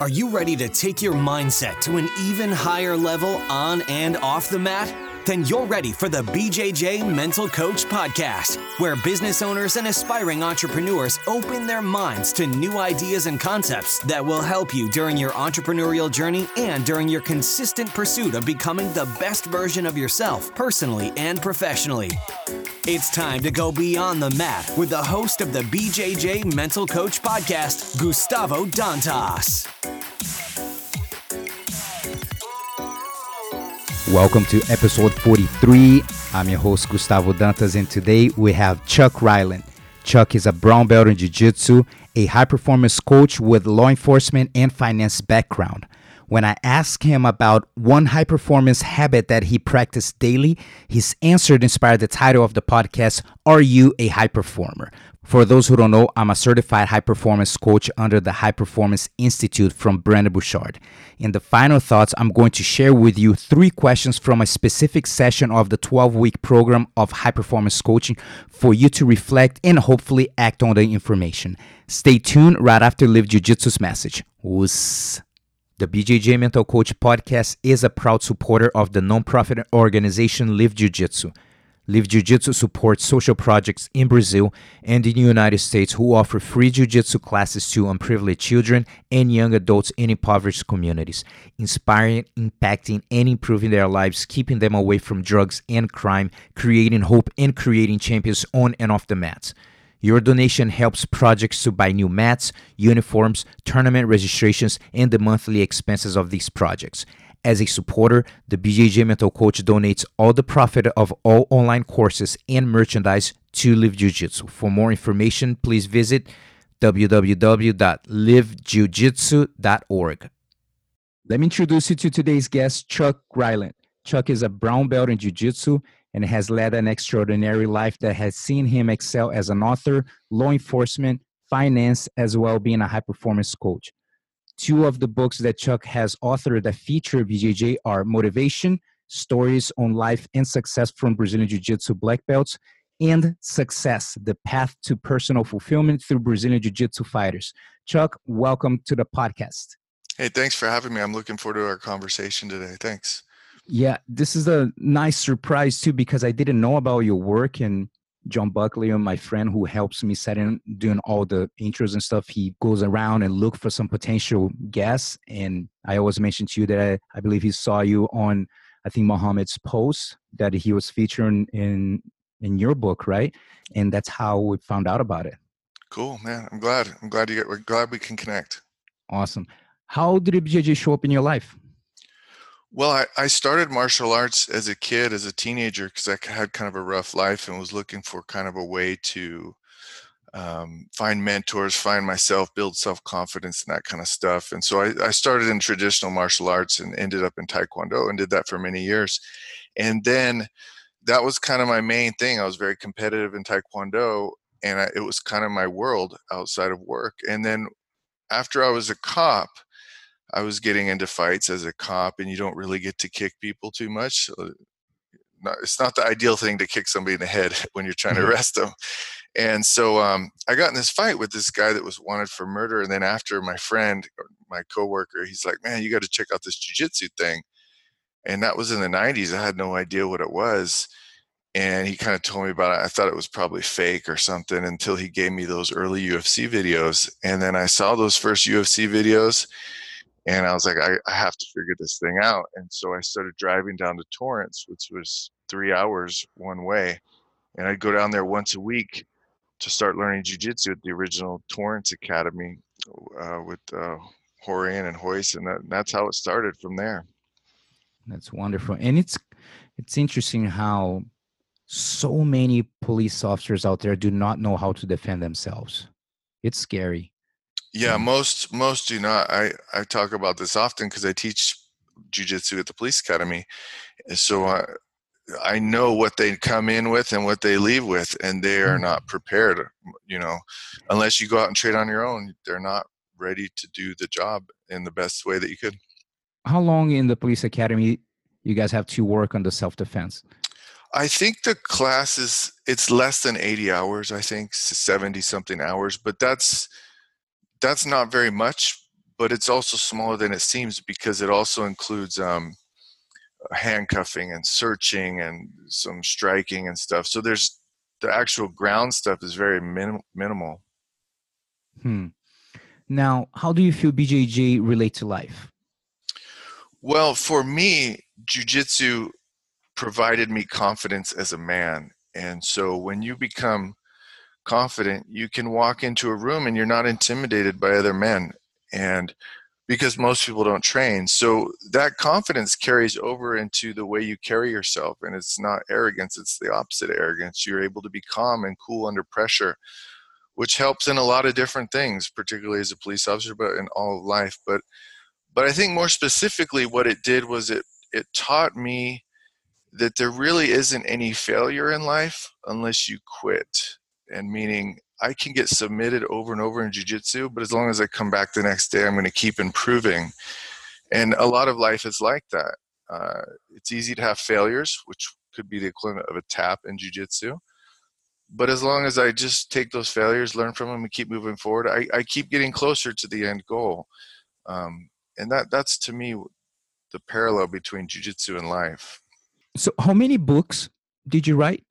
Are you ready to take your mindset to an even higher level on and off the mat? Then you're ready for the BJJ Mental Coach Podcast, where business owners and aspiring entrepreneurs open their minds to new ideas and concepts that will help you during your entrepreneurial journey and during your consistent pursuit of becoming the best version of yourself, personally and professionally. It's time to go beyond the mat with the host of the BJJ Mental Coach Podcast, Gustavo Dantas. Welcome to episode 43. I'm your host, Gustavo Dantas, and today we have Chuck Rylant. Chuck is a brown belt in Jiu Jitsu, a high performance coach with law enforcement and finance background. When I asked him about one high performance habit that he practiced daily, his answer inspired the title of the podcast, Are You a High Performer? For those who don't know, I'm a certified high performance coach under the High Performance Institute from Brendon Burchard. In the final thoughts, I'm going to share with you three questions from a specific session of the 12 week program of high performance coaching for you to reflect and hopefully act on the information. Stay tuned right after Live Jiu Jitsu's message. Us. The BJJ Mental Coach podcast is a proud supporter of the nonprofit organization Live Jiu Jitsu. Live Jiu Jitsu supports social projects in Brazil and in the United States who offer free Jiu Jitsu classes to unprivileged children and young adults in impoverished communities, inspiring, impacting, and improving their lives, keeping them away from drugs and crime, creating hope, and creating champions on and off the mats. Your donation helps projects to buy new mats, uniforms, tournament registrations, and the monthly expenses of these projects. As a supporter, the BJJ Mental Coach donates all the profit of all online courses and merchandise to Live Jiu Jitsu. For more information, please visit www.livejujitsu.org. Let me introduce you to today's guest, Chuck Rylant. Chuck is a brown belt in Jiu Jitsu and has led an extraordinary life that has seen him excel as an author, law enforcement, finance, as well being a high performance coach. Two of the books that Chuck has authored that feature BJJ are Motivation, Stories on Life and Success from Brazilian Jiu Jitsu Black Belts, and Success, The Path to Personal Fulfillment Through Brazilian Jiu Jitsu Fighters. Chuck, welcome to the podcast. Hey, thanks for having me. I'm looking forward to our conversation today. Thanks. Yeah, this is a nice surprise too because I didn't know about your work and John Buckley, my friend who helps me setting doing all the intros and stuff, he goes around and look for some potential guests. And I always mention to you that I, I believe he saw you on I think Muhammad's post that he was featuring in in your book, right? And that's how we found out about it. Cool, man. I'm glad. I'm glad you get. We're glad we can connect. Awesome. How did BJJ show up in your life? Well, I, I started martial arts as a kid, as a teenager, because I had kind of a rough life and was looking for kind of a way to um, find mentors, find myself, build self confidence, and that kind of stuff. And so I, I, started in traditional martial arts and ended up in Taekwondo and did that for many years. And then that was kind of my main thing. I was very competitive in Taekwondo, and I, it was kind of my world outside of work. And then after I was a cop, I was getting into fights as a cop, and you don't really get to kick people too much. So not, it's not the ideal thing to kick somebody in the head when you're trying to mm-hmm. arrest them. And so um, I got in this fight with this guy that was wanted for murder. And then after my friend, my coworker, he's like, "Man, you got to check out this jujitsu thing." And that was in the '90s. I had no idea what it was. And he kind of told me about it. I thought it was probably fake or something until he gave me those early UFC videos. And then I saw those first UFC videos and I was like, I, I have to figure this thing out. And so I started driving down to Torrance, which was three hours one way. And I'd go down there once a week to start learning jujitsu at the original Torrance Academy uh, with uh, Rorion and Royce. And that, that's how it started from there. That's wonderful. And it's, it's interesting how so many police officers out there do not know how to defend themselves. It's scary. Yeah, most most do not. I I talk about this often because I teach jujitsu at the police academy, so I I know what they come in with and what they leave with, and they are mm. not prepared. You know, unless you go out and trade on your own, they're not ready to do the job in the best way that you could. How long in the police academy you guys have to work on the self defense? I think the class is it's less than 80 hours, I think 70 something hours, but that's that's not very much but it's also smaller than it seems because it also includes um, handcuffing and searching and some striking and stuff. So there's the actual ground stuff is very minim- minimal. Hmm. Now, how do you feel BJJ relate to life? Well, for me, jujitsu provided me confidence as a man. And so when you become confident, you can walk into a room and you're not intimidated by other men. And because most people don't train. So that confidence carries over into the way you carry yourself. And it's not arrogance, it's the opposite of arrogance. You're able to be calm and cool under pressure, which helps in a lot of different things, particularly as a police officer, but in all of life. But but I think more specifically what it did was it it taught me that there really isn't any failure in life unless you quit. And meaning I can get submitted over and over in jujitsu, but as long as I come back the next day, I'm going to keep improving. And a lot of life is like that. Uh, it's easy to have failures, which could be the equivalent of a tap in jujitsu. But as long as I just take those failures, learn from them, and keep moving forward, I, I keep getting closer to the end goal. Um, and that that's to me the parallel between jujitsu and life. So, how many books did you write?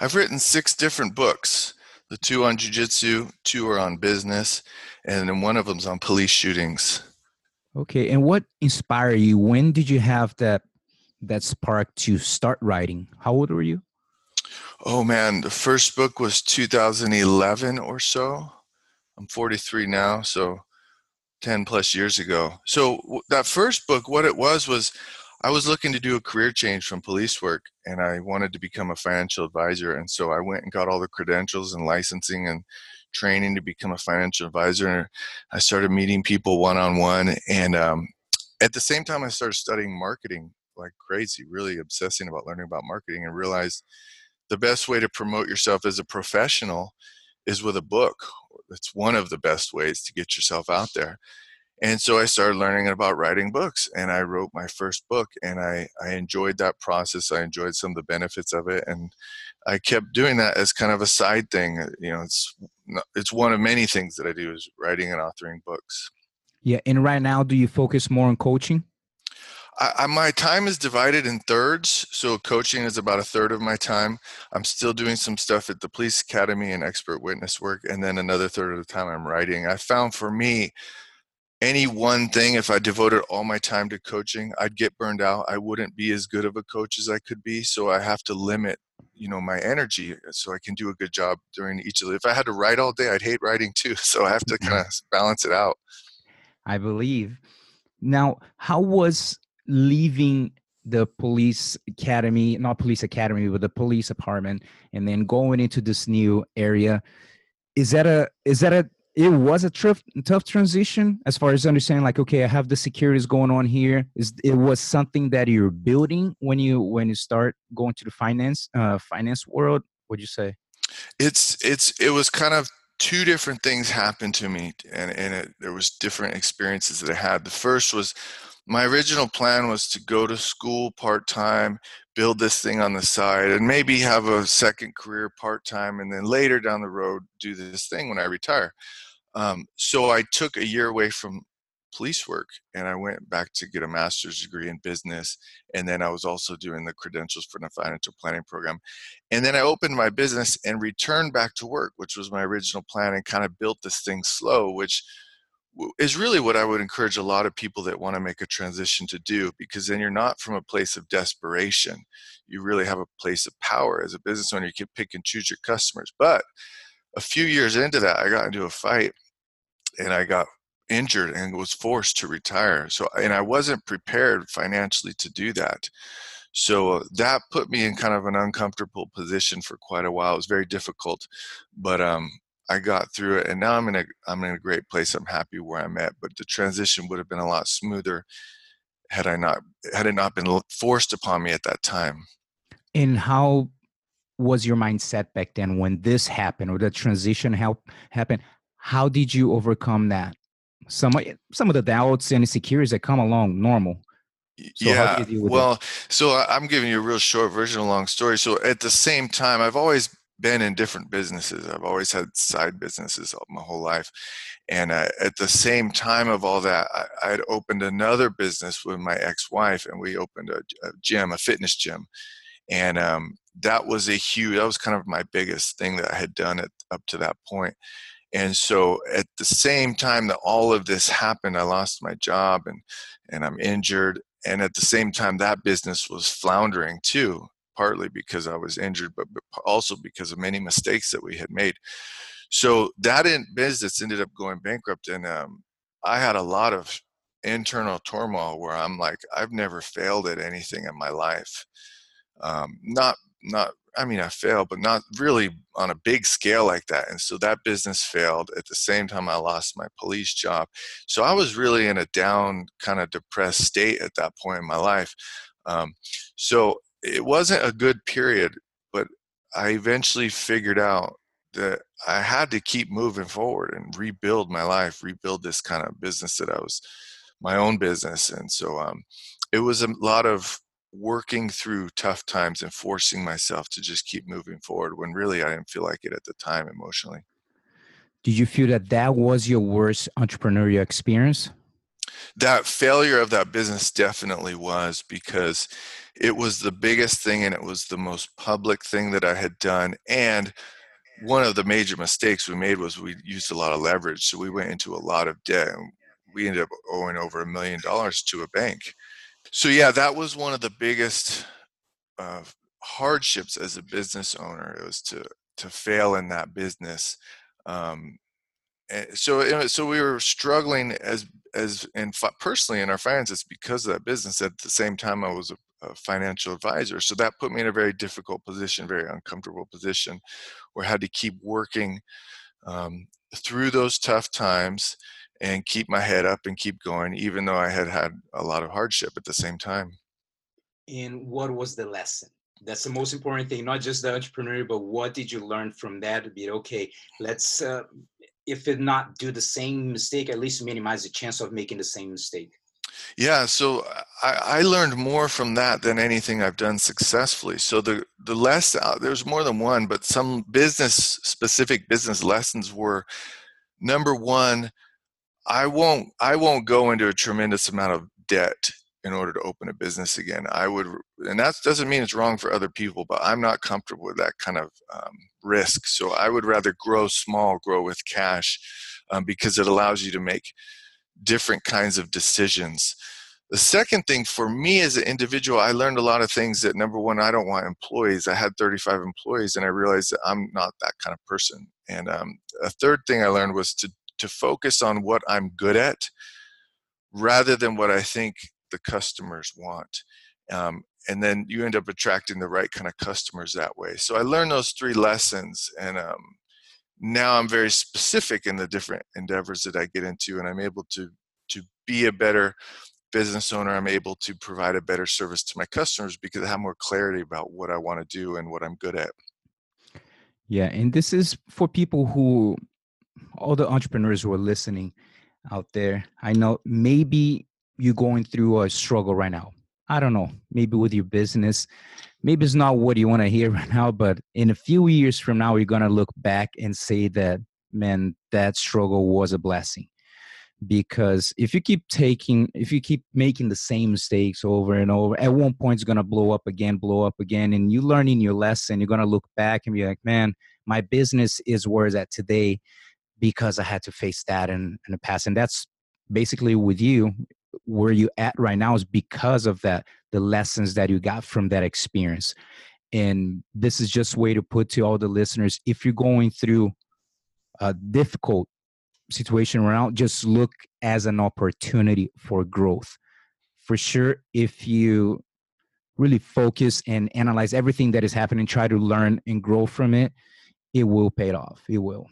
I've written six different books the two on jujitsu, two are on business, and then one of them's on police shootings. Okay, and what inspired you? When did you have that that spark to start writing? How old were you? Oh man, the first book was 2011 or so. I'm 43 now, so 10 plus years ago. So that first book, what it was was I was looking to do a career change from police work and I wanted to become a financial advisor. And so I went and got all the credentials and licensing and training to become a financial advisor. And I started meeting people one on one. And um, at the same time, I started studying marketing like crazy, really obsessing about learning about marketing and realized the best way to promote yourself as a professional is with a book. It's one of the best ways to get yourself out there and so i started learning about writing books and i wrote my first book and i i enjoyed that process i enjoyed some of the benefits of it and i kept doing that as kind of a side thing uh, you know it's it's one of many things that i do is writing and authoring books. Yeah and right now do you focus more on coaching? I, I, my time is divided in thirds so coaching is about a third of my time. I'm still doing some stuff at the police academy and expert witness work and then another third of the time i'm writing. I found for me any one thing, if I devoted all my time to coaching, I'd get burned out. I wouldn't be as good of a coach as I could be. So I have to limit, you know, my energy uh, so I can do a good job during each of the. If I had to write all day, I'd hate writing too. So I have to kind of balance it out. I believe. Now, how was leaving the police academy, not police academy, but the police department, and then going into this new area? Is that a is that a it was a tough tough transition as far as understanding like okay i have the securities going on here. Is it was something that you're building when you when you start going to the finance uh finance world would you say? It's it's it was kind of two different things happened to me and and it, there was different experiences that i had. The first was my original plan was to go to school part-time build this thing on the side and maybe have a second career part-time and then later down the road do this thing when i retire um, so I took a year away from police work and I went back to get a master's degree in business. And then I was also doing the credentials for the financial planning program. And then I opened my business and returned back to work, which was my original plan, and kind of built this thing slow, which is really what I would encourage a lot of people that want to make a transition to do because then you're not from a place of desperation. You really have a place of power as a business owner. You can pick and choose your customers. But a few years into that, I got into a fight and I got injured and was forced to retire. So, and I wasn't prepared financially to do that. So that put me in kind of an uncomfortable position for quite a while. It was very difficult, but um, I got through it, and now I'm in a I'm in a great place. I'm happy where I'm at. But the transition would have been a lot smoother had I not had it not been forced upon me at that time. And how was your mindset back then when this happened or the transition help happened? How did you overcome that? Some some of the doubts and insecurities that come along normal. So yeah. well, so I'm giving you a real short version of a long story. So at the same time, I've always been in different businesses. I've always had side businesses my whole life. And uh, at the same time of all that, I, had opened another business with my ex-wife, and we opened a, a gym, a fitness gym. And um, that was a huge, that was kind of my biggest thing that I had done at, up to that point. And so at the same time that all of this happened, I lost my job and, and I'm injured. And at the same time, that business was floundering too partly because I was injured, but, but also because of many mistakes that we had made. So that in business ended up going bankrupt, and um, I had a lot of internal turmoil where I'm like, I've never failed at anything in my life. Um, not not I mean I failed, but not really on a big scale like that. And so that business failed. At the same time, I lost my police job. So I was really in a down, kind of depressed state at that point in my life. Um, so it wasn't a good period, but I eventually figured out that I had to keep moving forward and rebuild my life, rebuild this kind of business that I was my own business. And so um, it was a lot of working through tough times and forcing myself to just keep moving forward when really I didn't feel like it at the time emotionally. Did you feel that that was your worst entrepreneurial experience? That failure of that business definitely was because it was the biggest thing and it was the most public thing that I had done. And one of the major mistakes we made was we used a lot of leverage. So we went into a lot of debt and we ended up owing over a million dollars to a bank. So, yeah, that was one of the biggest uh, hardships as a business owner. It was to, to fail in that business. Um, so so we were struggling as as in personally in our finances because of that business at the same time i was a a financial advisor. So that put me in a very difficult position, very uncomfortable position, where I had to keep working um, through those tough times and keep my head up and keep going, even though I had had a lot of hardship at the same time. And what was the lesson? That's the most important thing, not just the entrepreneur, but what did you learn from that to be okay? Let's, uh, if it not do the same mistake, at least minimize the chance of making the same mistake. Yeah, so I, I, learned more from that than anything I've done successfully. So the the less uh, there's more than one, but some business specific business lessons were number one, I won't I won't go into a tremendous amount of debt in order to open a business again. I would, and that doesn't mean it's wrong for other people, but I'm not comfortable with that kind of um, risk. So I would rather grow small, grow with cash, um, because it allows you to make different kinds of decisions. The second thing for me as an individual, I learned a lot of things that number one, I don't want employees. I had 35 employees and I realized that I'm not that kind of person. And um, a third thing I learned was to, to focus on what I'm good at rather than what I think the customers want. Um, and then you end up attracting the right kind of customers that way. So I learned those three lessons and um, now I'm very specific in the different endeavors that I get into, and I'm able to to be a better business owner. I'm able to provide a better service to my customers because I have more clarity about what I want to do and what I'm good at. Yeah, and this is for people who, all the entrepreneurs who are listening out there. I know maybe you're going through a struggle right now. I don't know, maybe with your business, maybe it's not what you want to hear right now, but in a few years from now, you're going to look back and say that, man, that struggle was a blessing. Because if you keep taking, if you keep making the same mistakes over and over, at one point it's going to blow up again, blow up again. And you're learning your lesson, you're going to look back and be like, man, my business is where it's at today because I had to face that in, in the past. And that's basically with you where you at right now is because of that the lessons that you got from that experience and this is just way to put to all the listeners if you're going through a difficult situation around just look as an opportunity for growth for sure if you really focus and analyze everything that is happening try to learn and grow from it it will pay off it will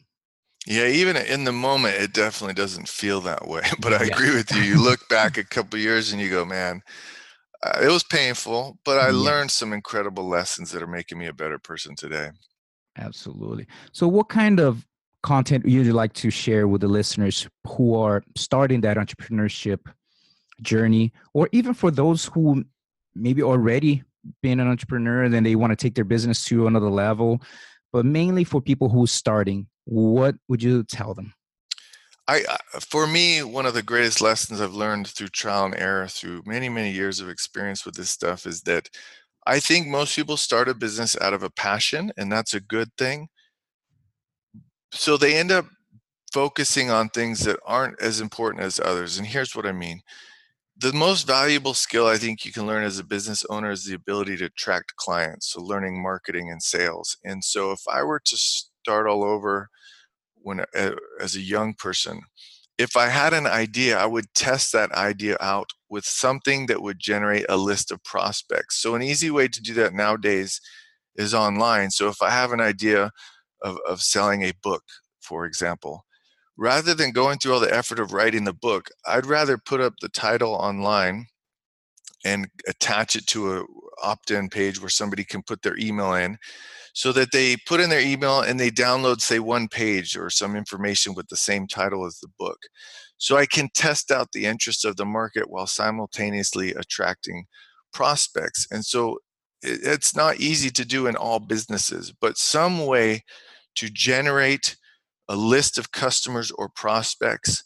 yeah, even in the moment, it definitely doesn't feel that way. But I yeah. agree with you. You look back a couple years and you go, man, uh, it was painful, but I yeah. learned some incredible lessons that are making me a better person today. Absolutely. So, what kind of content would you like to share with the listeners who are starting that entrepreneurship journey, or even for those who maybe already been an entrepreneur and then they want to take their business to another level? but mainly for people who are starting, what would you tell them? I, uh, for me, one of the greatest lessons I've learned through trial and error, through many, many years of experience with this stuff, is that I think most people start a business out of a passion, and that's a good thing. So they end up focusing on things that aren't as important as others. And here's what I mean the most valuable skill I think you can learn as a business owner is the ability to attract clients. So, learning marketing and sales. And so, if I were to start all over when uh, as a young person, if I had an idea, I would test that idea out with something that would generate a list of prospects. So, an easy way to do that nowadays is online. So, if I have an idea of, of selling a book, for example, rather than going through all the effort of writing the book, I'd rather put up the title online and attach it to a opt-in page where somebody can put their email in so that they put in their email and they download say one page or some information with the same title as the book so i can test out the interest of the market while simultaneously attracting prospects and so it's not easy to do in all businesses but some way to generate a list of customers or prospects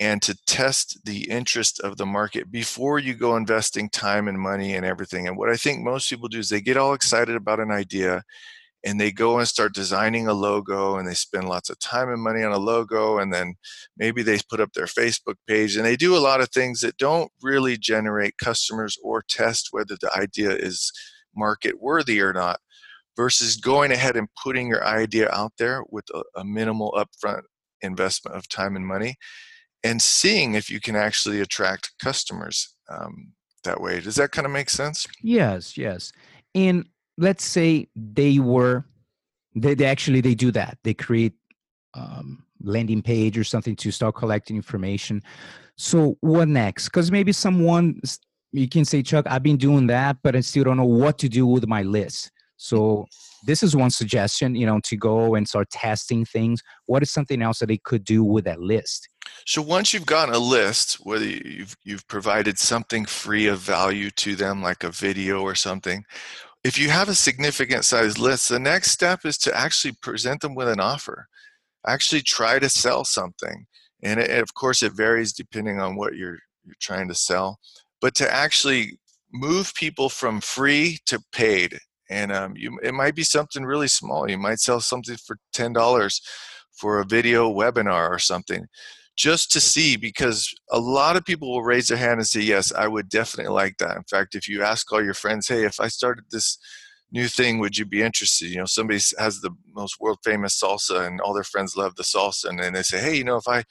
and to test the interest of the market before you go investing time and money and everything. And what I think most people do is they get all excited about an idea and they go and start designing a logo and they spend lots of time and money on a logo and then maybe they put up their Facebook page and they do a lot of things that don't really generate customers or test whether the idea is market worthy or not versus going ahead and putting your idea out there with a, a minimal upfront investment of time and money and seeing if you can actually attract customers um, that way. Does that kind of make sense? Yes, yes. And let's say they were, they, they actually they do that. They create um, landing page or something to start collecting information. So what next? Because maybe someone you can say, Chuck, I've been doing that, but I still don't know what to do with my list. So this is one suggestion, you know, to go and start testing things. What is something else that they could do with that list? So once you've gotten a list, whether you've you've provided something free of value to them, like a video or something, if you have a significant size list, the next step is to actually present them with an offer. Actually try to sell something. And it, of course it varies depending on what you're you're trying to sell. But to actually move people from free to paid and um, you, it might be something really small. You might sell something for ten dollars for a video webinar or something, just to see because a lot of people will raise their hand and say, "Yes, I would definitely like that." In fact, if you ask all your friends, "Hey, if I started this new thing, would you be interested?" You know, somebody has the most world famous salsa, and all their friends love the salsa, and then they say, "Hey, you know, if I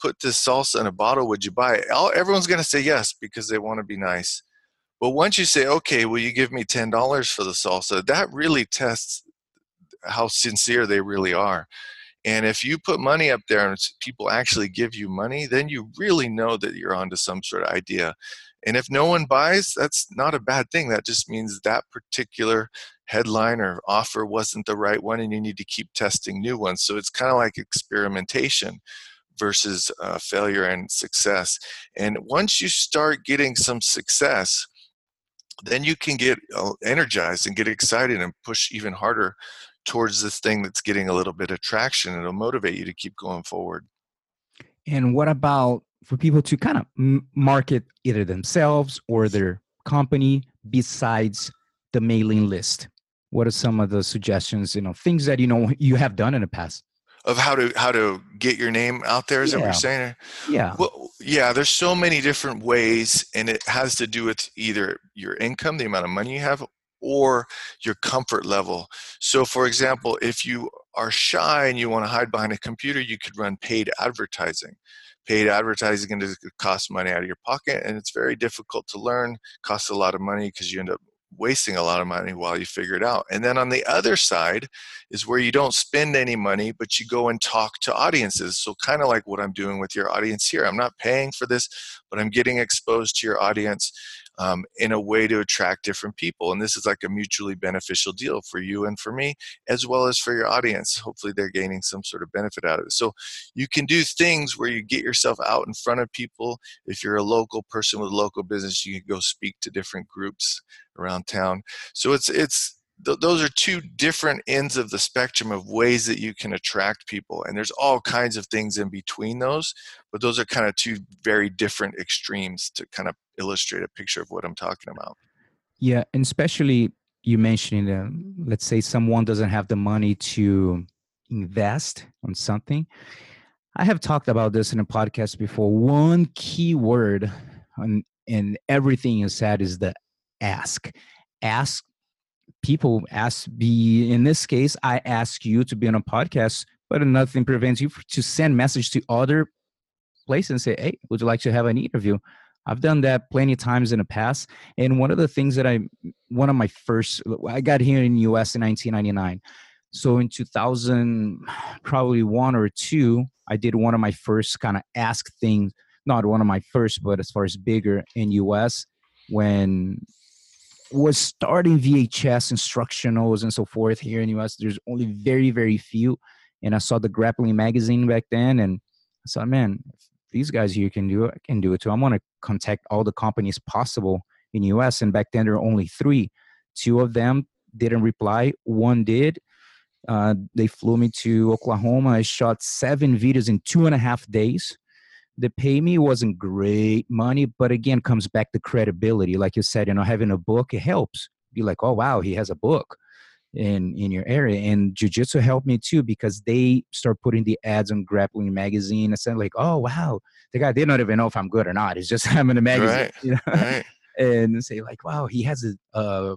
put this salsa in a bottle, would you buy it?" All, everyone's going to say yes because they want to be nice. But once you say, okay, will you give me $10 for the salsa? That really tests how sincere they really are. And if you put money up there and people actually give you money, then you really know that you're onto some sort of idea. And if no one buys, that's not a bad thing. That just means that particular headline or offer wasn't the right one, and you need to keep testing new ones. So it's kind of like experimentation versus uh, failure and success. And once you start getting some success, then you can get uh, energized and get excited and push even harder towards this thing that's getting a little bit of traction. It'll motivate you to keep going forward. And what about for people to kind of market either themselves or their company besides the mailing list? What are some of the suggestions, you know, things that you know you have done in the past? of how to how to get your name out there is yeah. that what you're saying yeah well yeah there's so many different ways and it has to do with either your income the amount of money you have or your comfort level so for example if you are shy and you want to hide behind a computer you could run paid advertising paid advertising is cost money out of your pocket and it's very difficult to learn costs a lot of money because you end up wasting a lot of money while you figure it out. And then on the other side is where you don't spend any money, but you go and talk to audiences. So, kind of like what I'm doing with your audience here. I'm not paying for this, but I'm getting exposed to your audience um, in a way to attract different people. And this is like a mutually beneficial deal for you and for me, as well as for your audience. Hopefully, they're gaining some sort of benefit out of it. So, you can do things where you get yourself out in front of people. If you're a local person with a local business, you can go speak to different groups around town. So, it's, it's, th- those are two different ends of the spectrum of ways that you can attract people and there's all kinds of things in between those but those are kind of two very different extremes to kind of illustrate a picture of what i'm talking about. Yeah and especially you mentioning uh, let's say someone doesn't have the money to invest on something. I have talked about this in a podcast before. One key word on, in everything you said is the ask. Ask people ask be in this case i ask you to be on a podcast but nothing prevents you to send message to other places and say hey would you like to have an interview? I've done that plenty of times in the past and one of the things that i one of my first i got here in us in 1999 so in 2000 probably one or two i did one of my first kind of ask things not one of my first but as far as bigger in us when was starting VHS instructionals and so forth here in the US. There's only very, very few. And I saw the grappling magazine back then and I thought, man, these guys here can do it, I can do it too. I'm gonna contact all the companies possible in US. And back then there were only three. Two of them didn't reply, one did. Uh, they flew me to Oklahoma. I shot seven videos in two and a half days the pay me wasn't great money, but again, comes back to credibility. Like you said, you know, having a book, it helps. Be like, oh wow, he has a book in in your area. And jujitsu helped me too because they start putting the ads on grappling magazine and saying like, oh wow, the guy they don't even know if I'm good or not. It's just i'm in a magazine, right. you know. Right. and say like, wow, he has a, a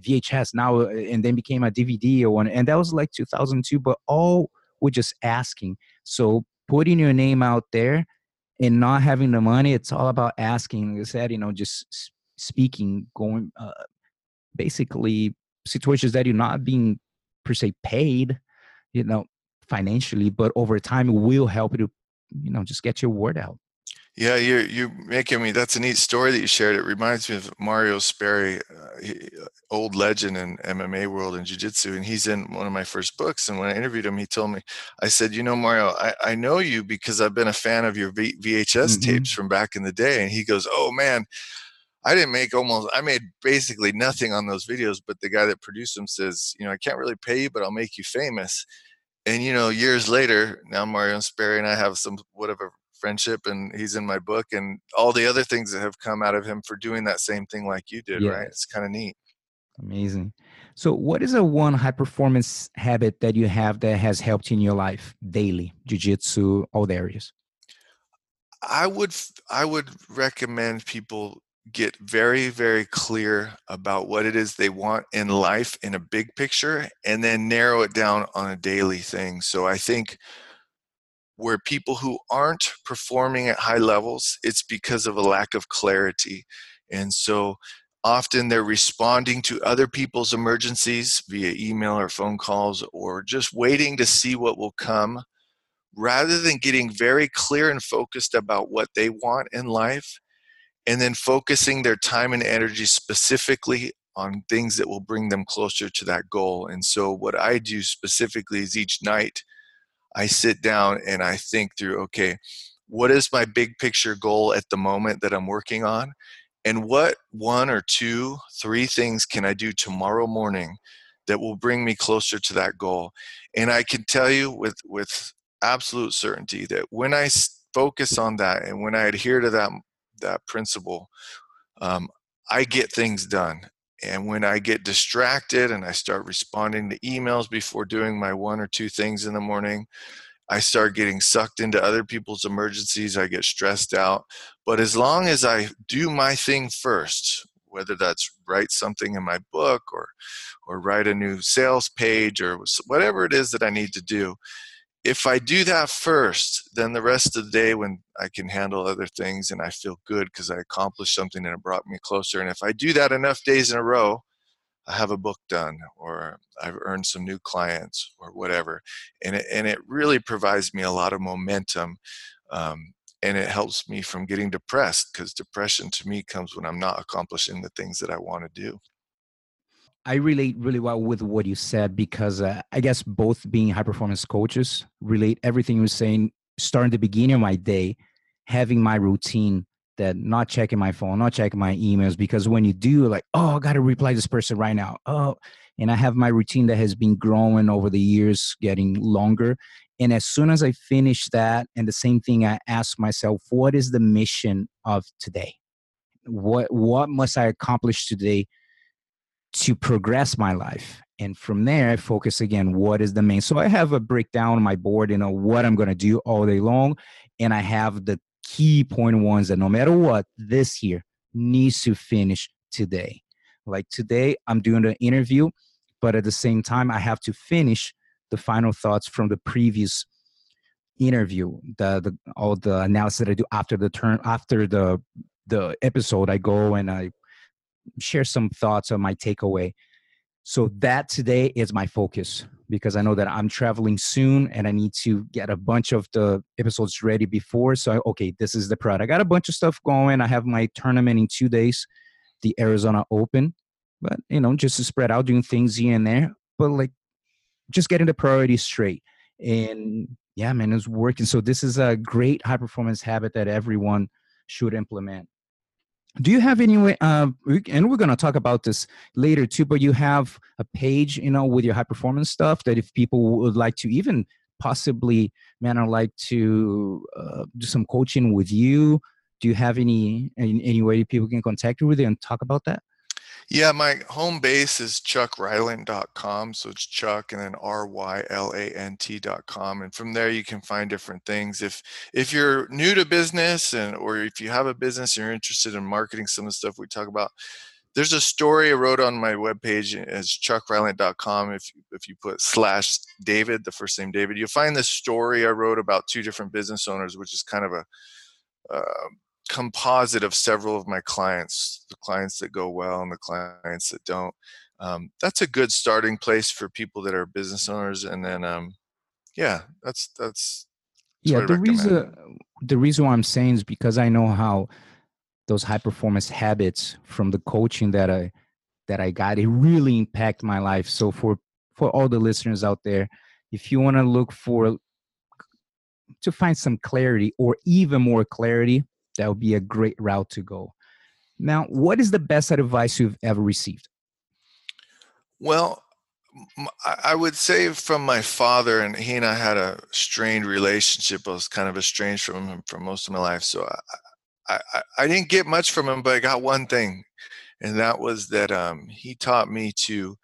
VHS now, and then became a DVD or one, and that was like 2002. But all we're just asking. So putting your name out there and not having the money it's all about asking like i said you know just speaking going uh, basically situations that you're not being per se paid you know financially but over time it will help you to you know just get your word out yeah, you're you making me. That's a neat story that you shared. It reminds me of Mario Sperry, uh, he, uh, old legend in MMA world and jiu-jitsu, and he's in one of my first books. And when I interviewed him, he told me, I said, you know, Mario, I, I know you because I've been a fan of your v- VHS mm-hmm. tapes from back in the day. And he goes, oh man, I didn't make almost. I made basically nothing on those videos. But the guy that produced them says, you know, I can't really pay you, but I'll make you famous. And you know, years later, now Mario Sperry and I have some whatever friendship and he's in my book and all the other things that have come out of him for doing that same thing like you did right? It's kind of neat. Amazing. So what is a one high performance habit that you have that has helped in your life daily? Jiu-jitsu all the areas. I would i would recommend people get very very clear about what it is they want in life in a big picture and then narrow it down on a daily thing. So i think where people who aren't performing at high levels, it's because of a lack of clarity. And so often they're responding to other people's emergencies via email or phone calls or just waiting to see what will come rather than getting very clear and focused about what they want in life and then focusing their time and energy specifically on things that will bring them closer to that goal. And so, what I do specifically is each night I sit down and I think through, okay, what is my big picture goal at the moment that I'm working on? And what one or two, three things can I do tomorrow morning that will bring me closer to that goal? And I can tell you with, with absolute certainty that when I focus on that and when I adhere to that, that principle, um, I get things done. And when I get distracted and I start responding to emails before doing my one or two things in the morning, I start getting sucked into other people's emergencies. I get stressed out. But as long as I do my thing first, whether that's write something in my book or or write a new sales page or whatever it is that I need to do, if I do that first, then the rest of the day when I can handle other things and I feel good because I accomplished something and it brought me closer. And if I do that enough days in a row, I have a book done or I've earned some new clients or whatever. And it, and it really provides me a lot of momentum. Um, and it helps me from getting depressed because depression to me comes when I'm not accomplishing the things that I want to do. I relate really well with what you said because uh, I guess both being high performance coaches relate everything you were saying starting the beginning of my day, having my routine that not checking my phone, not checking my emails because when you do, like, oh, I got to reply this person right now. Oh, and I have my routine that has been growing over the years, getting longer. And as soon as I finish that, and the same thing, I ask myself, what is the mission of today? What what must I accomplish today to progress my life? And from there, I focus again, what is the main? So I have a breakdown on my board, you know, what I'm gonna do all day long. And I have the key point ones that no matter what, this year needs to finish today. Like today, I'm doing the interview, but at the same time, I have to finish the final thoughts from the previous interview, the, the all the analysis that I do after the turn after the the episode. I go and I share some thoughts on my takeaway. So that today is my focus because I know that I'm traveling soon and I need to get a bunch of the episodes ready before. So, I, okay, this is the product. I got a bunch of stuff going. I have my tournament in two days, the Arizona Open, but you know, just to spread out, doing things here and there, but like just getting the priorities straight. And yeah, man, it's working. So, this is a great high performance habit that everyone should implement do you have any way uh, and we're going to talk about this later too but you have a page you know with your high performance stuff that if people would like to even possibly man i like to uh, do some coaching with you. Do you have any, any any way people can contact you with you and talk about that yeah, my home base is chuckrylant.com. So it's Chuck and then R Y L A N T.com. And from there you can find different things. If if you're new to business and or if you have a business and you're interested in marketing some of the stuff we talk about, there's a story I wrote on my webpage as chuckrylant.com. If if you put slash David, the first name David, you'll find this story I wrote about two different business owners, which is kind of a uh, composite of several of my clients, the clients that go well and the clients that don't. Um, that's a good starting place for people that are business owners. And then, um, yeah, that's that's, that's yeah. The reason the reason why I'm saying is because I know how those high performance habits from the coaching that I that I got it really impact my life. So for for all the listeners out there, if you want to look for to find some clarity or even more clarity that would be a great route to go. Now, what is the best advice you've ever received? Well, I would say from my father, and he and I had a strained relationship. I was kind of estranged from him for most of my life. So I, I, I didn't get much from him, but I got one thing, and that was that um, he taught me to,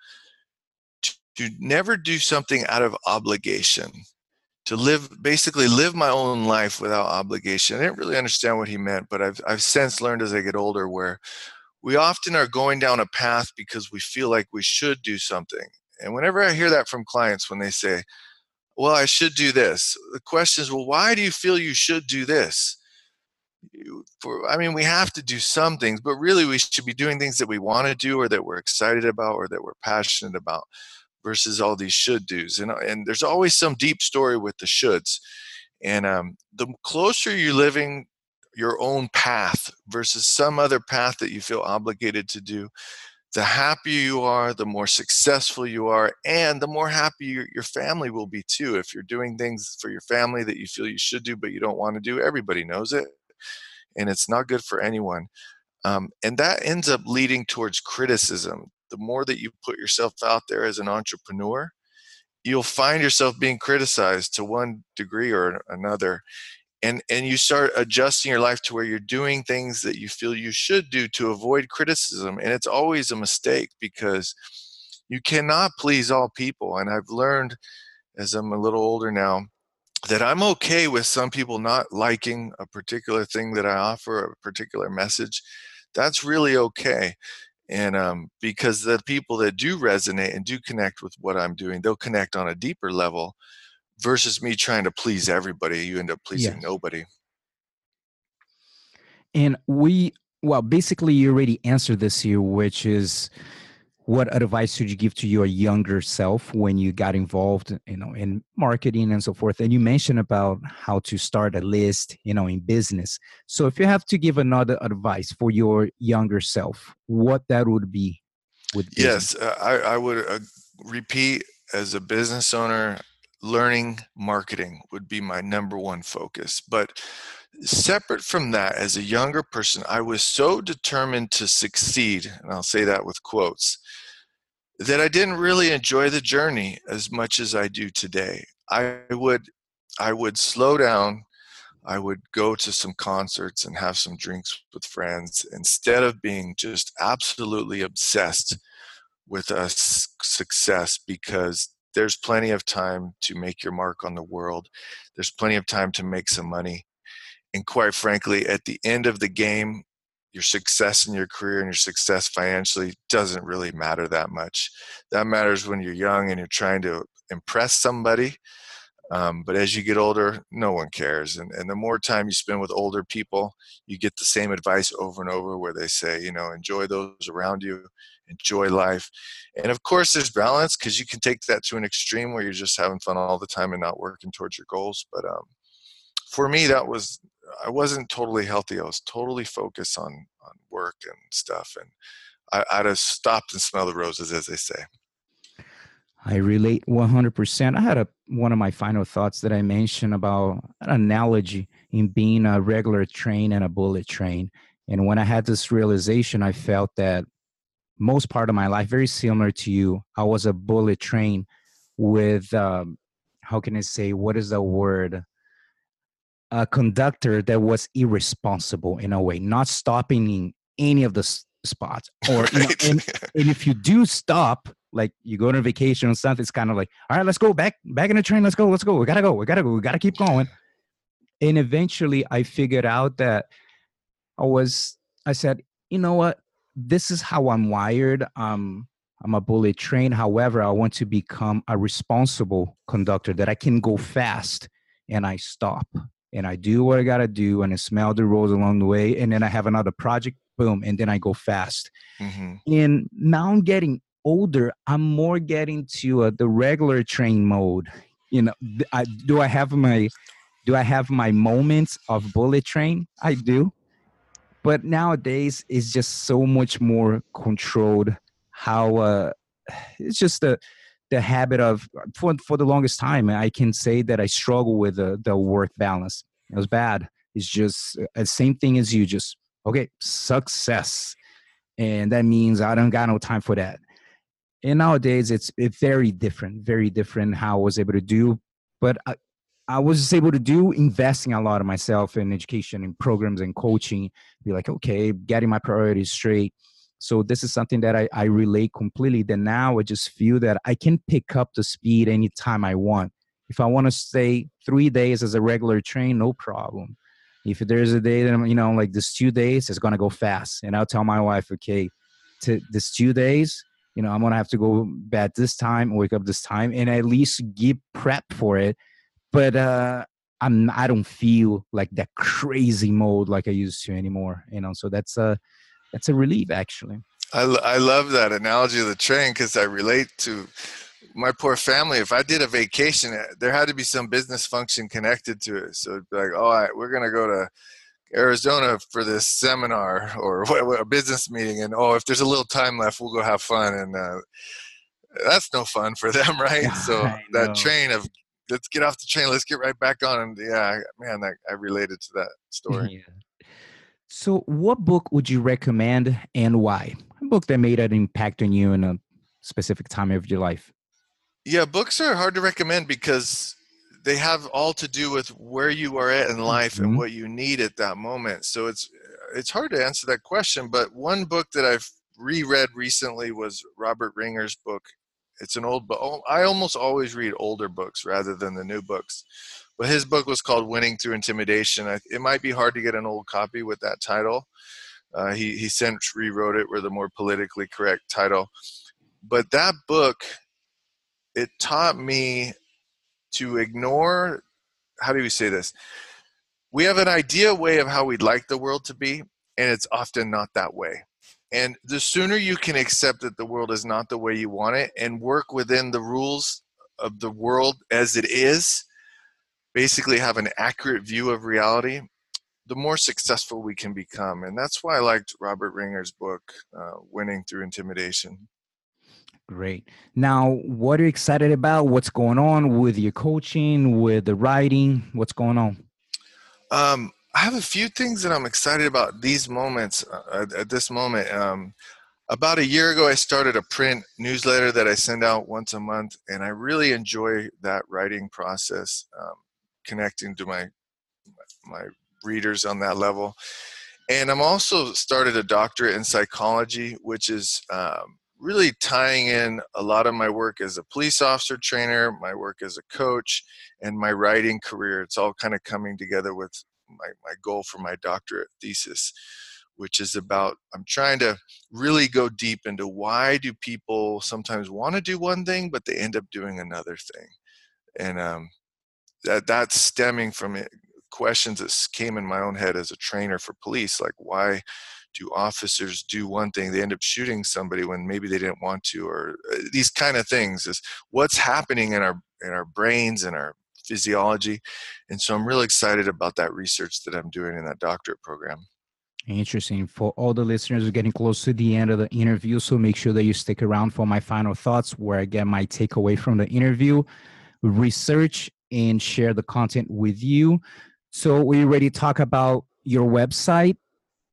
to to never do something out of obligation to live basically live my own life without obligation. I didn't really understand what he meant, but I've I've since learned as I get older where we often are going down a path because we feel like we should do something. And whenever I hear that from clients when they say, "Well, I should do this," the question is, "Well, why do you feel you should do this?" For, I mean, we have to do some things, but really we should be doing things that we want to do or that we're excited about or that we're passionate about versus all these should do's and, and there's always some deep story with the shoulds and um, the closer you're living your own path versus some other path that you feel obligated to do the happier you are the more successful you are and the more happy your, your family will be too if you're doing things for your family that you feel you should do but you don't want to do everybody knows it and it's not good for anyone um, and that ends up leading towards criticism the more that you put yourself out there as an entrepreneur, you'll find yourself being criticized to one degree or another. And, and you start adjusting your life to where you're doing things that you feel you should do to avoid criticism. And it's always a mistake because you cannot please all people. And I've learned as I'm a little older now that I'm okay with some people not liking a particular thing that I offer, a particular message. That's really okay and um, because the people that do resonate and do connect with what i'm doing they'll connect on a deeper level versus me trying to please everybody you end up pleasing yes. nobody and we well basically you already answered this here which is what advice would you give to your younger self when you got involved you know in marketing and so forth? And you mentioned about how to start a list you know in business. So if you have to give another advice for your younger self what that would be with yes uh, I, I would uh, repeat as a business owner learning marketing would be my number one focus. But separate from that, as a younger person, I was so determined to succeed, and I'll say that with quotes, that I didn't really enjoy the journey as much as I do today. I would I would slow down, I would go to some concerts and have some drinks with friends instead of being just absolutely obsessed with a success because there's plenty of time to make your mark on the world. There's plenty of time to make some money. And quite frankly, at the end of the game, your success in your career and your success financially doesn't really matter that much. That matters when you're young and you're trying to impress somebody. Um, but as you get older, no one cares. And, and the more time you spend with older people, you get the same advice over and over where they say, you know, enjoy those around you, enjoy life. And of course, there's balance because you can take that to an extreme where you're just having fun all the time and not working towards your goals. But um, for me, that was I wasn't totally healthy. I was totally focused on on work and stuff, and I, I'd have stopped and smelled the roses, as they say. I relate 100%. I had a one of my final thoughts that I mentioned about an analogy in being a regular train and a bullet train. And when I had this realization, I felt that most part of my life, very similar to you, I was a bullet train with, um, how can I say, what is the word? A conductor that was irresponsible in a way, not stopping in any of the s- spots. Or you know, and, and if you do stop, like you go on a vacation or something, it's kind of like, all right, let's go back back in the train. Let's go, let's go. We gotta go. We gotta go. We gotta keep going. And eventually, I figured out that I was. I said, you know what? This is how I'm wired. Um, I'm a bullet train. However, I want to become a responsible conductor that I can go fast and I stop and I do what I gotta do and I smell the rose along the way, and then I have another project, boom, and then I go fast. Mm-hmm. And now I'm getting older. I'm more getting to uh, the regular train mode. You know, I, do I have my do I have my moments of bullet train? I do, but nowadays it's just so much more controlled. How uh, it's just a the habit of for for the longest time i can say that i struggle with the, the work balance. It was bad. It's just uh, the same thing as you just okay success. And that means i don't got no time for that. And nowadays it's it's very different very different how i was able to do but I, I was able to do investing a lot of myself in education and programs and coaching. Be like okay getting my priorities straight so this is something that I, I relate completely. That now I just feel that I can pick up the speed anytime I want. If I want to stay three days as a regular train, no problem. If there's a day that I'm, you know, like this two days, it's gonna go fast. And I'll tell my wife, okay, to this two days, you know, I'm gonna have to go bed this time, wake up this time, and at least get prep for it. But uh I'm I don't feel like that crazy mode like I used to anymore. You know, so that's uh that's a relief actually. I, I love that analogy of the train because i relate to my poor family if i did a vacation eh, there had to be some business function connected to it. So like oh right, we're going to go to arizona for this seminar or a business meeting and oh if there's a little time left we'll go have fun and uh, that's no fun for them right? So that train of let's get off the train let's get right back on and yeah man I, I related to that story. Yeah. So, what book would you recommend and why? A book that made an impact on you in a specific time of your life. Yeah, books are hard to recommend because they have all to do with where you are at in life mm-hmm. and what you need at that moment. So it's it's hard to answer that question. But one book that I've reread recently was Robert Ringer's book. It's an old book. I almost always read older books rather than the new books. But his book was called Winning Through Intimidation. It might be hard to get an old copy with that title. Uh, he he since rewrote it with a more politically correct title. But that book, it taught me to ignore. How do we say this? We have an idea way of how we'd like the world to be, and it's often not that way. And the sooner you can accept that the world is not the way you want it and work within the rules of the world as it is, basically have an accurate view of reality, the more successful we can become. And that's why I liked Robert Ringer's book, uh, Winning Through Intimidation. Great. Now, what are you excited about? What's going on with your coaching, with the writing? What's going on? Um, I have a few things that I'm excited about these moments uh, at, this moment. Um, about a year ago, I started a print newsletter that I send out once a month, and I really enjoy that writing process, um, connecting to my my readers on that level. And I'm also started a doctorate in psychology, which is um, really tying in a lot of my work as a police officer trainer, my work as a coach, and my writing career. It's all kind of coming together with my, my goal for my doctorate thesis, which is about I'm trying to really go deep into why do people sometimes want to do one thing, but they end up doing another thing. And um, that that's stemming from it, questions that came in my own head as a trainer for police, like why do officers do one thing they end up shooting somebody when maybe they didn't want to or uh, these kind of things is what's happening in our in our brains and our physiology and so i'm really excited about that research that i'm doing in that doctorate program Interesting. For all the listeners, we're getting close to the end of the interview. So make sure that you stick around for my final thoughts, where I get my takeaway from the interview, research, and share the content with you. So we already talk about your website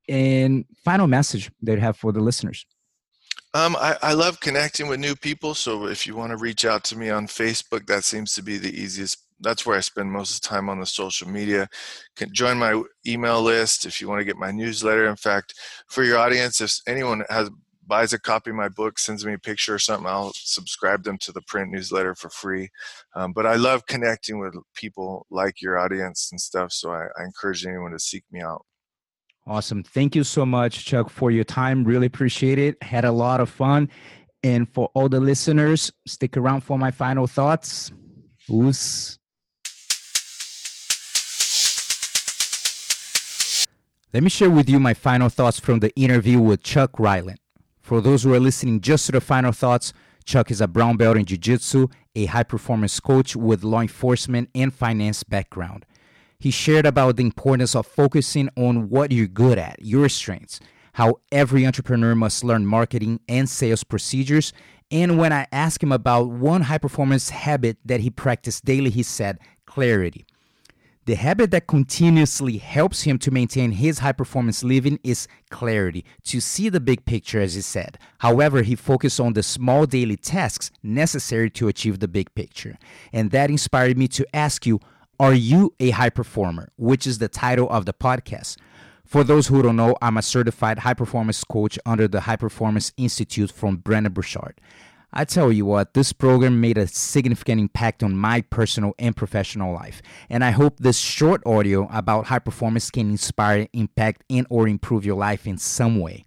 and final message you have for the listeners. Um, I, I love connecting with new people. So if you want to reach out to me on Facebook, that seems to be the easiest. That's where I spend most of the time on the social media. Can join my email list if you want to get my newsletter. In fact, for your audience, if anyone has buys a copy of my book, sends me a picture or something, I'll subscribe them to the print newsletter for free. Um, but I love connecting with people like your audience and stuff. So I, I encourage anyone to seek me out. Awesome. Thank you so much, Chuck, for your time. Really appreciate it. Had a lot of fun. And for all the listeners, stick around for my final thoughts. Oos. Let me share with you my final thoughts from the interview with Chuck Rylant. For those who are listening just to the final thoughts, Chuck is a brown belt in Jiu Jitsu, a high performance coach with law enforcement and finance background. He shared about the importance of focusing on what you're good at, your strengths, how every entrepreneur must learn marketing and sales procedures. And when I asked him about one high performance habit that he practiced daily, he said clarity. The habit that continuously helps him to maintain his high performance living is clarity, to see the big picture, as he said. However, he focused on the small daily tasks necessary to achieve the big picture. And that inspired me to ask you are you a high performer? Which is the title of the podcast. For those who don't know, I'm a certified high performance coach under the High Performance Institute from Brendon Burchard. I tell you what, this program made a significant impact on my personal and professional life. And I hope this short audio about high performance can inspire, impact, and or improve your life in some way.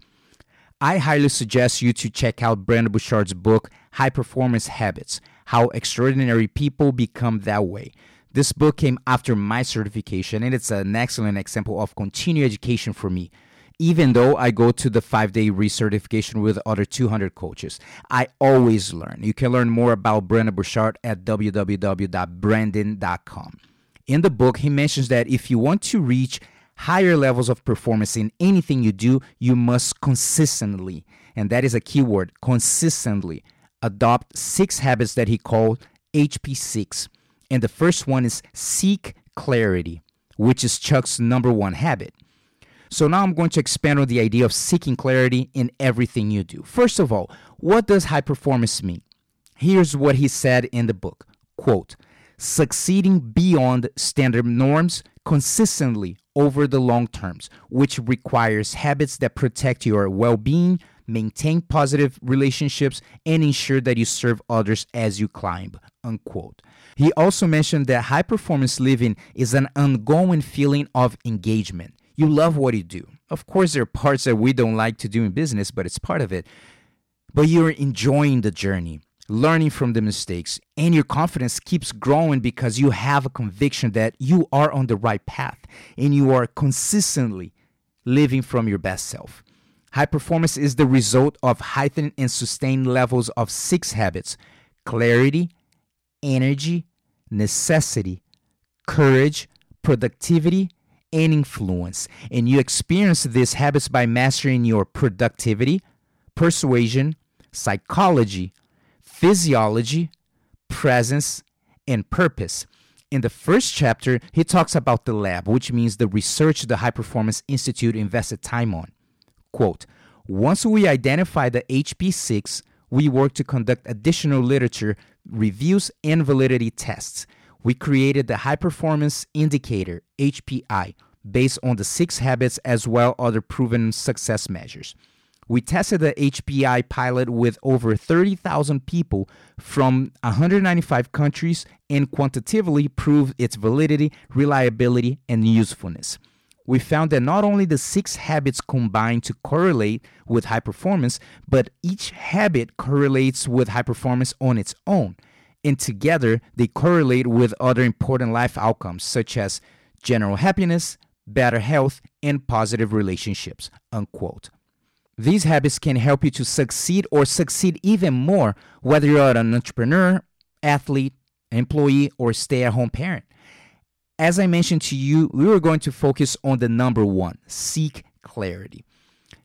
I highly suggest you to check out Brendon Burchard's book, High Performance Habits How Extraordinary People Become That Way. This book came after my certification, and it's an excellent example of continued education for me. Even though I go to the five day recertification with other 200 coaches, I always learn. You can learn more about Brendon Burchard at www.brendon.com. In the book, he mentions that if you want to reach higher levels of performance in anything you do, you must consistently, and that is a key word, consistently adopt six habits that he called HP6 and the first one is seek clarity, which is Chuck's number one habit. So now I'm going to expand on the idea of seeking clarity in everything you do. First of all, what does high performance mean? Here's what he said in the book. Quote, succeeding beyond standard norms consistently over the long terms, which requires habits that protect your well-being, maintain positive relationships, and ensure that you serve others as you climb. Unquote. He also mentioned that high performance living is an ongoing feeling of engagement. You love what you do. Of course, there are parts that we don't like to do in business, but it's part of it. But you're enjoying the journey, learning from the mistakes, and your confidence keeps growing because you have a conviction that you are on the right path and you are consistently living from your best self. High performance is the result of heightened and sustained levels of six habits clarity, energy, necessity, courage, productivity, and influence. And you experience these habits by mastering your productivity, persuasion, psychology, physiology, presence, and purpose. In the first chapter, he talks about the lab, which means the research the High Performance Institute invested time on. Quote Once we identify the HP6, we work to conduct additional literature reviews and validity tests. We created the High Performance Indicator, HPI, based on the six habits as well other proven success measures. We tested the HPI pilot with over 30,000 people from 195 countries and quantitatively proved its validity, reliability, and usefulness. We found that not only the six habits combine to correlate with high performance, but each habit correlates with high performance on its own. And together, they correlate with other important life outcomes such as general happiness, better health, and positive relationships. Unquote. These habits can help you to succeed or succeed even more, whether you're an entrepreneur, athlete, employee, or stay at home parent. As I mentioned to you, we were going to focus on the number one seek clarity.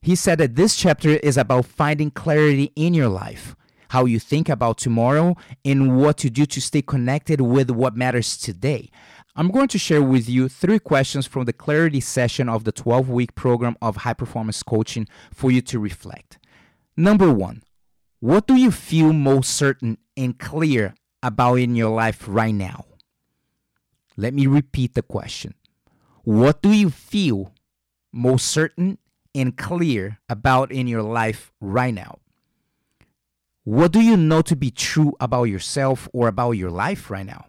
He said that this chapter is about finding clarity in your life, how you think about tomorrow, and what to do to stay connected with what matters today. I'm going to share with you three questions from the clarity session of the 12 week program of high performance coaching for you to reflect. Number one, what do you feel most certain and clear about in your life right now? Let me repeat the question. What do you feel most certain and clear about in your life right now? What do you know to be true about yourself or about your life right now?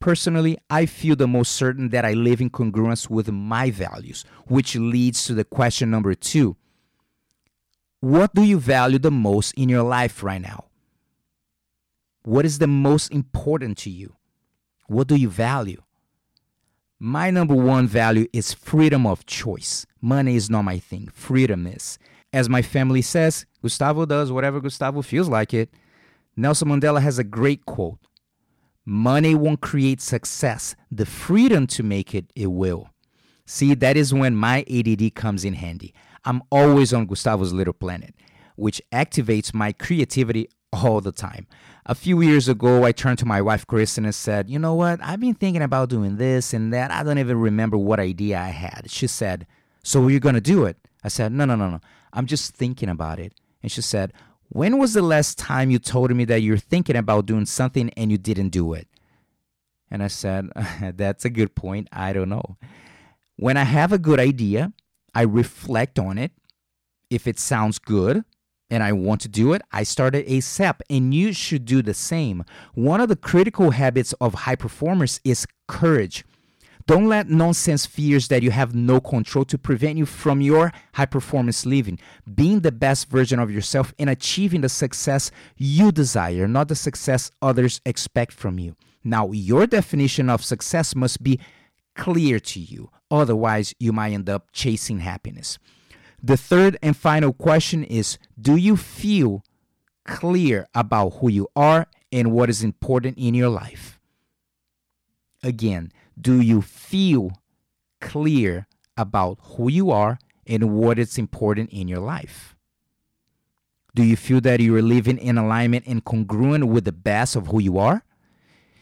Personally, I feel the most certain that I live in congruence with my values, which leads to the question number two What do you value the most in your life right now? What is the most important to you? What do you value? My number one value is freedom of choice. Money is not my thing, freedom is. As my family says, Gustavo does whatever Gustavo feels like it. Nelson Mandela has a great quote Money won't create success. The freedom to make it, it will. See, that is when my ADD comes in handy. I'm always on Gustavo's little planet, which activates my creativity all the time. A few years ago, I turned to my wife, Kristen, and said, You know what? I've been thinking about doing this and that. I don't even remember what idea I had. She said, So you're going to do it? I said, No, no, no, no. I'm just thinking about it. And she said, when was the last time you told me that you're thinking about doing something and you didn't do it? And I said, That's a good point. I don't know. When I have a good idea, I reflect on it. If it sounds good and I want to do it, I start it ASAP. And you should do the same. One of the critical habits of high performers is courage. Don't let nonsense fears that you have no control to prevent you from your high performance living, being the best version of yourself and achieving the success you desire, not the success others expect from you. Now, your definition of success must be clear to you. Otherwise, you might end up chasing happiness. The third and final question is Do you feel clear about who you are and what is important in your life? Again, do you feel clear about who you are and what is important in your life? Do you feel that you are living in alignment and congruent with the best of who you are?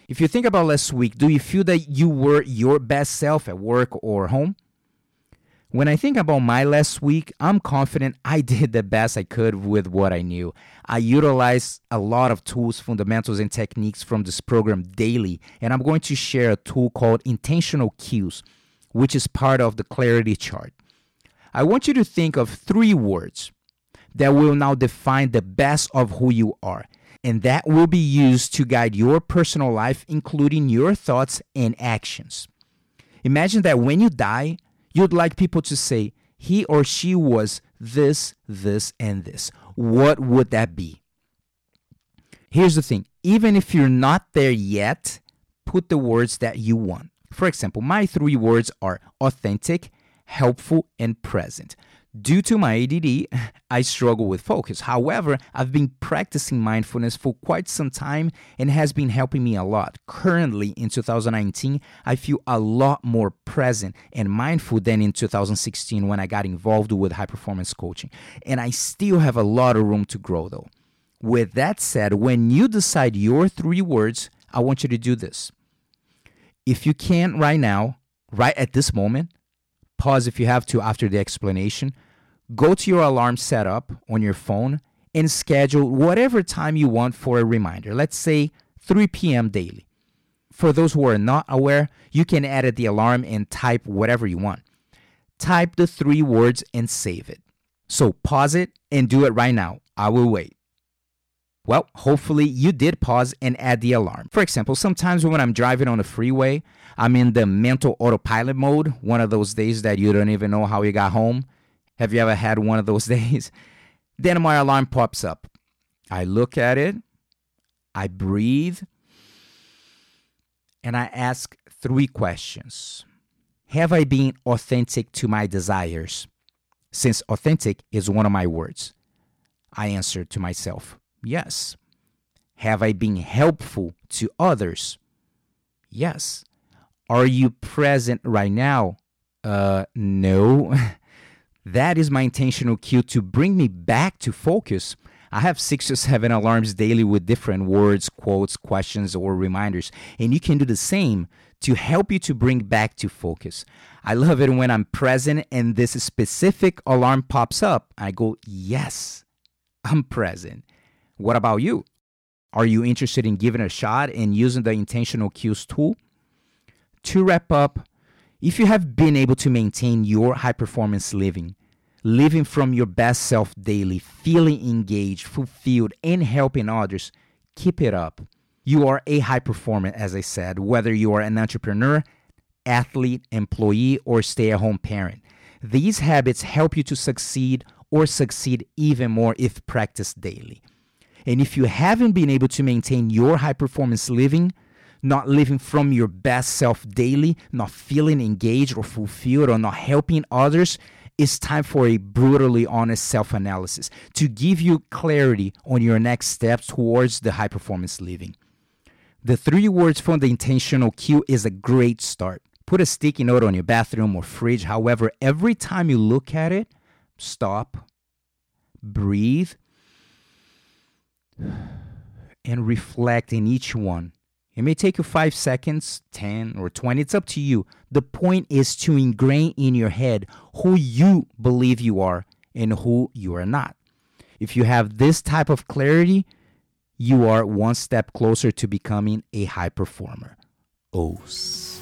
If you think about last week, do you feel that you were your best self at work or home? When I think about my last week, I'm confident I did the best I could with what I knew. I utilize a lot of tools, fundamentals, and techniques from this program daily, and I'm going to share a tool called Intentional Cues, which is part of the Clarity Chart. I want you to think of three words that will now define the best of who you are, and that will be used to guide your personal life, including your thoughts and actions. Imagine that when you die, You'd like people to say, he or she was this, this, and this. What would that be? Here's the thing even if you're not there yet, put the words that you want. For example, my three words are authentic, helpful, and present. Due to my ADD, I struggle with focus. However, I've been practicing mindfulness for quite some time and has been helping me a lot. Currently, in 2019, I feel a lot more present and mindful than in 2016 when I got involved with high performance coaching. And I still have a lot of room to grow though. With that said, when you decide your three words, I want you to do this. if you can't right now, right at this moment, pause if you have to after the explanation, go to your alarm setup on your phone and schedule whatever time you want for a reminder. Let's say 3 p.m. daily. For those who are not aware, you can edit the alarm and type whatever you want. Type the three words and save it. So pause it and do it right now. I will wait. Well, hopefully you did pause and add the alarm. For example, sometimes when I'm driving on the freeway, I'm in the mental autopilot mode, one of those days that you don't even know how you got home. Have you ever had one of those days? Then my alarm pops up. I look at it, I breathe, and I ask three questions. Have I been authentic to my desires? Since authentic is one of my words, I answer to myself, yes. Have I been helpful to others? Yes. Are you present right now? Uh, no. that is my intentional cue to bring me back to focus I have six or seven alarms daily with different words, quotes, questions, or reminders. And you can do the same to help you to bring back to focus. I love it when I'm present and this specific alarm pops up. I go, Yes, I'm present. What about you? Are you interested in giving a shot and using the intentional cues tool? To wrap up, if you have been able to maintain your high performance living, living from your best self daily, feeling engaged, fulfilled, and helping others, keep it up. You are a high performer, as I said, whether you are an entrepreneur, athlete, employee, or stay at home parent. These habits help you to succeed or succeed even more if practiced daily. And if you haven't been able to maintain your high performance living, not living from your best self daily, not feeling engaged or fulfilled, or not helping others, it's time for a brutally honest self analysis to give you clarity on your next steps towards the high performance living. The three words from the intentional cue is a great start. Put a sticky note on your bathroom or fridge. However, every time you look at it, stop, breathe, and reflect in each one it may take you five seconds, 10 or 20. It's up to you. The point is to ingrain in your head who you believe you are and who you are not. If you have this type of clarity, you are one step closer to becoming a high performer. Os.